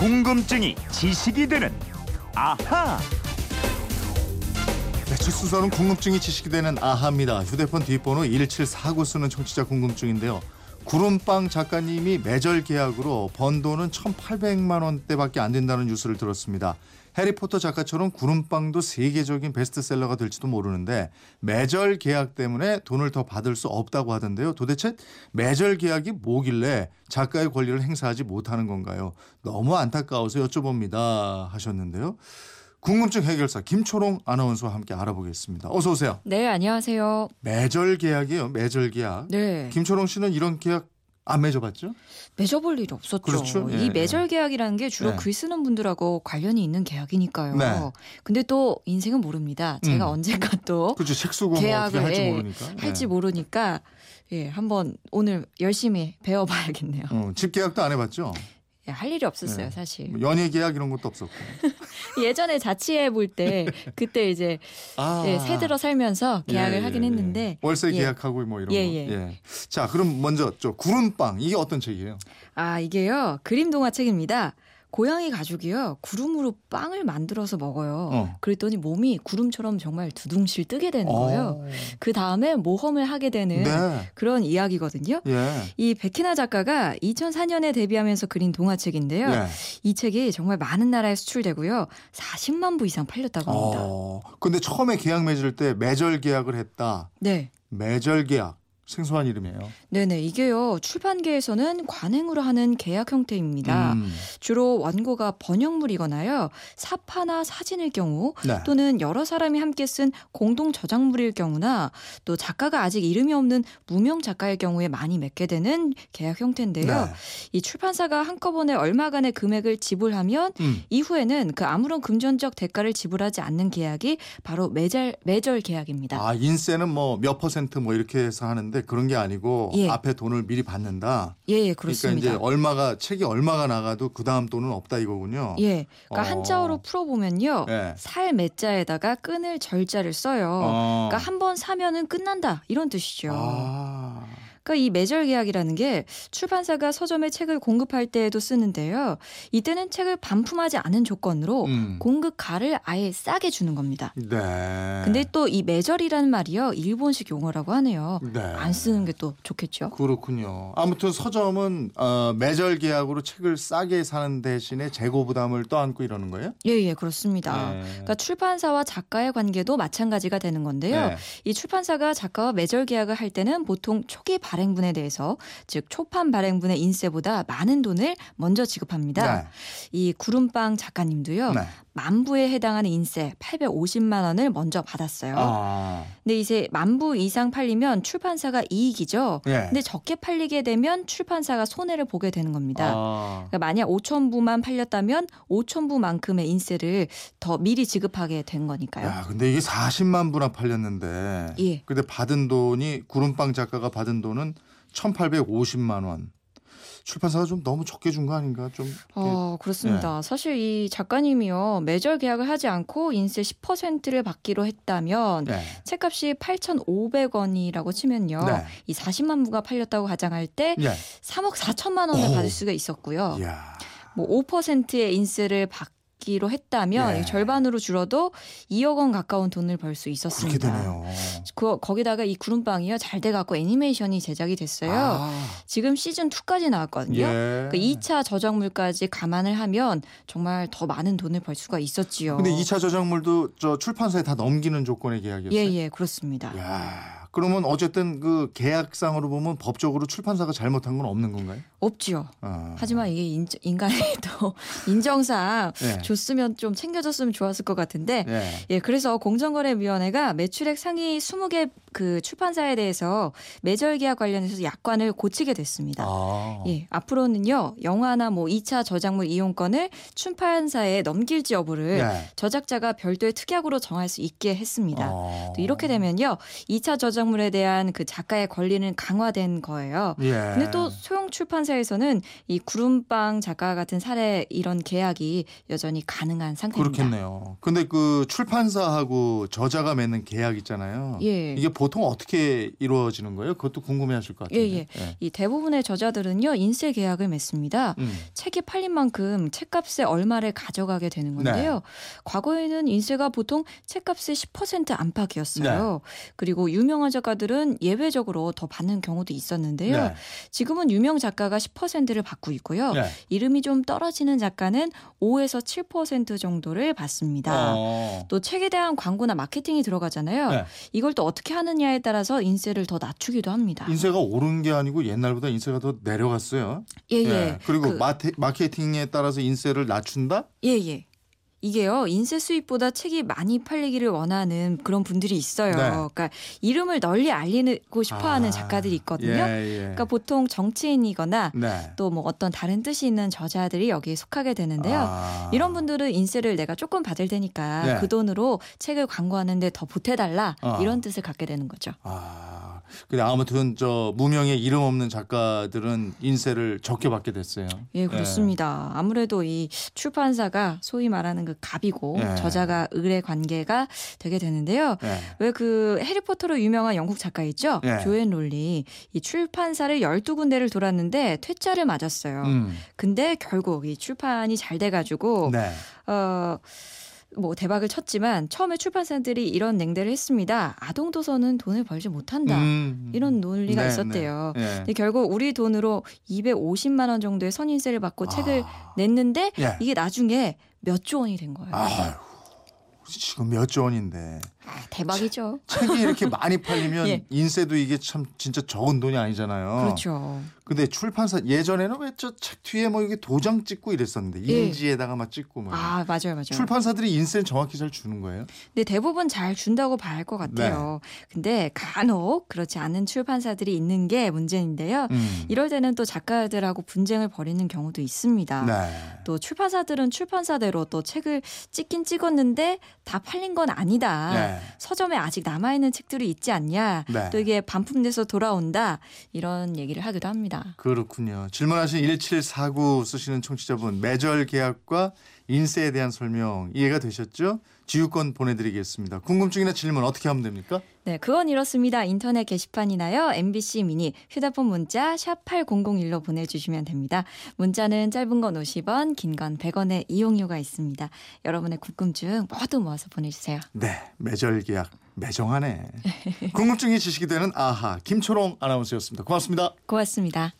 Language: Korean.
궁금증이 지식이 되는 아하. 매출 순서는 궁금증이 지식이 되는 아하입니다. 휴대폰 뒷번호 1749 쓰는 청취자 궁금증인데요. 구름빵 작가님이 매절 계약으로 번 돈은 1,800만 원대밖에 안 된다는 뉴스를 들었습니다. 해리포터 작가처럼 구름빵도 세계적인 베스트셀러가 될지도 모르는데 매절 계약 때문에 돈을 더 받을 수 없다고 하던데요. 도대체 매절 계약이 뭐길래 작가의 권리를 행사하지 못하는 건가요? 너무 안타까워서 여쭤봅니다 하셨는데요. 궁금증 해결사 김초롱 아나운서와 함께 알아보겠습니다. 어서 오세요. 네, 안녕하세요. 매절 계약이에요. 매절 계약. 네. 김초롱 씨는 이런 계약 안 맺어봤죠? 맺어볼 일이 없었죠. 그렇죠. 예, 이 매절 계약이라는 게 주로 예. 글 쓰는 분들하고 관련이 있는 계약이니까요. 네. 근데 또 인생은 모릅니다. 제가 음. 언젠가 또 그렇죠. 책 쓰고 뭐 계약을 할지 예, 모르니까. 할지 예. 모르니까 예, 한번 오늘 열심히 배워봐야겠네요. 어, 집 계약도 안 해봤죠? 예, 할 일이 없었어요, 네. 사실. 뭐 연예 계약 이런 것도 없었고. 예전에 자취해 볼 때 그때 이제 아. 예, 새 들어 살면서 계약을 예, 하긴 예, 했는데 예. 월세 예. 계약하고 뭐 이런 예, 거. 예. 자, 그럼 먼저 저 구름빵 이게 어떤 책이에요? 아, 이게요. 그림 동화 책입니다. 고양이 가족이요. 구름으로 빵을 만들어서 먹어요. 어. 그랬더니 몸이 구름처럼 정말 두둥실 뜨게 되는 거예요. 어. 그 다음에 모험을 하게 되는 네. 그런 이야기거든요. 예. 이 백희나 작가가 2004년에 데뷔하면서 그린 동화책인데요. 예. 이 책이 정말 많은 나라에 수출되고요. 40만 부 이상 팔렸다고 합니다. 어. 근데 처음에 계약 맺을 때 매절 계약을 했다. 네. 매절 계약. 생소한 이름이에요. 네네. 이게요. 출판계에서는 관행으로 하는 계약 형태입니다. 음. 주로 원고가 번역물이거나요. 사파나 사진일 경우 네. 또는 여러 사람이 함께 쓴 공동 저작물일 경우나 또 작가가 아직 이름이 없는 무명 작가일 경우에 많이 맺게 되는 계약 형태인데요. 네. 이 출판사가 한꺼번에 얼마간의 금액을 지불하면 음. 이후에는 그 아무런 금전적 대가를 지불하지 않는 계약이 바로 매절 매절 계약입니다. 아, 인세는 뭐 몇 퍼센트 뭐 이렇게 해서 하는데 그런 게 아니고 예. 앞에 돈을 미리 받는다. 예, 예, 그러니까 그렇습니다. 이제 얼마가 책이 얼마가 나가도 그 다음 돈은 없다 이거군요. 예. 그러니까 어. 한자어로 풀어 보면요. 예. 살 매자에다가 끈을 절자를 써요. 어. 그러니까 한 번 사면은 끝난다 이런 뜻이죠. 아. 그러니까 이 매절 계약이라는 게 출판사가 서점에 책을 공급할 때에도 쓰는데요. 이때는 책을 반품하지 않은 조건으로 음. 공급가를 아예 싸게 주는 겁니다. 네. 근데 또 이 매절이라는 말이요 일본식 용어라고 하네요. 네. 안 쓰는 게 또 좋겠죠. 그렇군요. 아무튼 서점은 어, 매절 계약으로 책을 싸게 사는 대신에 재고 부담을 떠안고 이러는 거예요? 예 예 그렇습니다. 네. 그러니까 출판사와 작가의 관계도 마찬가지가 되는 건데요. 네. 이 출판사가 작가와 매절 계약을 할 때는 보통 초기 발행 분에 대해서 즉 초판 발행분의 인세보다 많은 돈을 먼저 지급합니다. 이 구름빵 작가님도요. 네. 만 부에 해당하는 인세 850만 원을 먼저 받았어요. 아. 근데 이제 만부 이상 팔리면 출판사가 이익이죠. 예. 근데 적게 팔리게 되면 출판사가 손해를 보게 되는 겁니다. 아. 그러니까 만약 5천 부만 팔렸다면 5천 부만큼의 인세를 더 미리 지급하게 된 거니까요. 야, 근데 이게 40만 부나 팔렸는데. 예. 근데 받은 돈이 구름빵 작가가 받은 돈은 1,850만 원. 출판사가 좀 너무 적게 준 거 아닌가? 좀. 어, 그렇습니다. 사실 이 작가님이요. 매절 계약을 하지 않고 인세 10%를 받기로 했다면 네. 책값이 8,500원이라고 치면요. 네. 이 40만 부가 팔렸다고 가정할 때 예. 3억 4천만 원을 오. 받을 수가 있었고요. 이야. 뭐 5%의 인세를 받 기로 했다면 예. 절반으로 줄어도 2억 원 가까운 돈을 벌 수 있었습니다. 그 거기다가 이 구름빵이요 잘 돼갖고 애니메이션이 제작이 됐어요. 아. 지금 시즌 2까지 나왔거든요. 예. 그 2차 저작물까지 감안을 하면 정말 더 많은 돈을 벌 수가 있었지요. 근데 2차 저작물도 저 출판사에 다 넘기는 조건의 계약이었어요. 예, 예, 그렇습니다. 야, 그러면 어쨌든 그 계약상으로 보면 법적으로 출판사가 잘못한 건 없는 건가요? 없지요. 아. 하지만 이게 인, 인간의 또 인정상 예. 줬으면 좀 챙겨줬으면 좋았을 것 같은데 예. 예, 그래서 공정거래위원회가 매출액 상위 20개 그 출판사에 대해서 매절 계약 관련해서 약관을 고치게 됐습니다. 아. 예, 앞으로는요, 영화나 뭐 2차 저작물 이용권을 출판사에 넘길지 여부를 예. 저작자가 별도의 특약으로 정할 수 있게 했습니다. 어. 또 이렇게 되면요, 2차 저작물에 대한 그 작가의 권리는 강화된 거예요. 예. 근데 또 소형 출판사 출판사에서는 이 구름빵 작가 같은 사례 이런 계약이 여전히 가능한 상태입니다. 그렇겠네요. 근데 그 출판사하고 저자가 맺는 계약 있잖아요. 예. 이게 보통 어떻게 이루어지는 거예요? 그것도 궁금해하실 것 같은데. 예, 예. 이 대부분의 저자들은요 인쇄 계약을 맺습니다. 음. 책이 팔린 만큼 책값의 얼마를 가져가게 되는 네. 건데요. 과거에는 인쇄가 보통 책값의 10% 안팎이었어요. 네. 그리고 유명한 작가들은 예외적으로 더 받는 경우도 있었는데요. 네. 지금은 유명 작가가 10%를 받고 있고요. 네. 이름이 좀 떨어지는 작가는 5에서 7% 정도를 받습니다. 어. 또 책에 대한 광고나 마케팅이 들어가잖아요. 네. 이걸 또 어떻게 하느냐에 따라서 인세를 더 낮추기도 합니다. 인쇄가 오른 게 아니고 옛날보다 인쇄가 더 내려갔어요. 예, 예. 그리고 그- 마케, 마케팅에 따라서 인쇄를 낮춘다? 예, 예. 이게요, 인쇄 수입보다 책이 많이 팔리기를 원하는 그런 분들이 있어요. 네. 그러니까 이름을 널리 알리고 싶어 하는 아, 작가들이 있거든요. 예, 예. 그러니까 보통 정치인이거나 네. 또뭐 어떤 다른 뜻이 있는 저자들이 여기에 속하게 되는데요. 아. 이런 분들은 인쇄를 내가 조금 받을 테니까 네. 그 돈으로 책을 광고하는데 더 보태달라 어. 이런 뜻을 갖게 되는 거죠. 아, 근데 아무튼 저 무명의 이름 없는 작가들은 인쇄를 적게 받게 됐어요. 예, 그렇습니다. 아무래도 이 출판사가 소위 말하는 그 갑이고 예. 저자가 을의 관계가 되게 되는데요. 예. 왜그 해리포터로 유명한 영국 작가 있죠? 예. 조앤 롤리. 이 출판사를 12군데를 돌았는데 퇴짜를 맞았어요. 음. 근데 결국 이 출판이 잘 돼 가지고 네. 어. 뭐 대박을 쳤지만 처음에 출판사들이 이런 냉대를 했습니다. 아동 도서는 돈을 벌지 못한다. 음. 이런 논리가 네, 있었대요. 네. 예. 근데 결국 우리 돈으로 250만 원 정도의 선인세를 받고 책을 아. 냈는데 예. 이게 나중에 몇 조 원이 된 거예요. 아유, 지금 몇 조 원인데 아, 대박이죠. 책이 이렇게 많이 팔리면 예. 인쇄도 이게 참 진짜 적은 돈이 아니잖아요. 그렇죠. 근데 출판사 예전에는 왜 저 책 뒤에 뭐 이게 도장 찍고 이랬었는데 예. 인지에다가 막 찍고 뭐아 맞아요, 맞아요. 출판사들이 인쇄를 정확히 잘 주는 거예요? 근데 대부분 잘 준다고 봐야 할 것 같아요. 네. 근데 간혹 그렇지 않은 출판사들이 있는 게 문제인데요. 음. 이럴 때는 또 작가들하고 분쟁을 벌이는 경우도 있습니다. 네. 또 출판사들은 출판사대로 또 책을 찍긴 찍었는데 다 팔린 건 아니다. 네. 서점에 아직 남아 있는 책들이 있지 않냐. 네. 또 이게 반품돼서 돌아온다. 이런 얘기를 하기도 합니다. 그렇군요. 질문하신 1749 쓰시는 청취자분 매절 계약과 인쇄에 대한 설명 이해가 되셨죠? 지유권 보내드리겠습니다. 궁금증이나 질문 어떻게 하면 됩니까? 네, 그건 이렇습니다. 인터넷 게시판이나요. MBC 미니 휴대폰 문자 샵 8001로 보내주시면 됩니다. 문자는 짧은 건 50원, 긴 건 100원의 이용료가 있습니다. 여러분의 궁금증 모두 모아서 보내주세요. 네, 매절 계약 매정하네. 궁금증이 지식이 되는 아하 김초롱 아나운서였습니다. 고맙습니다. 고맙습니다.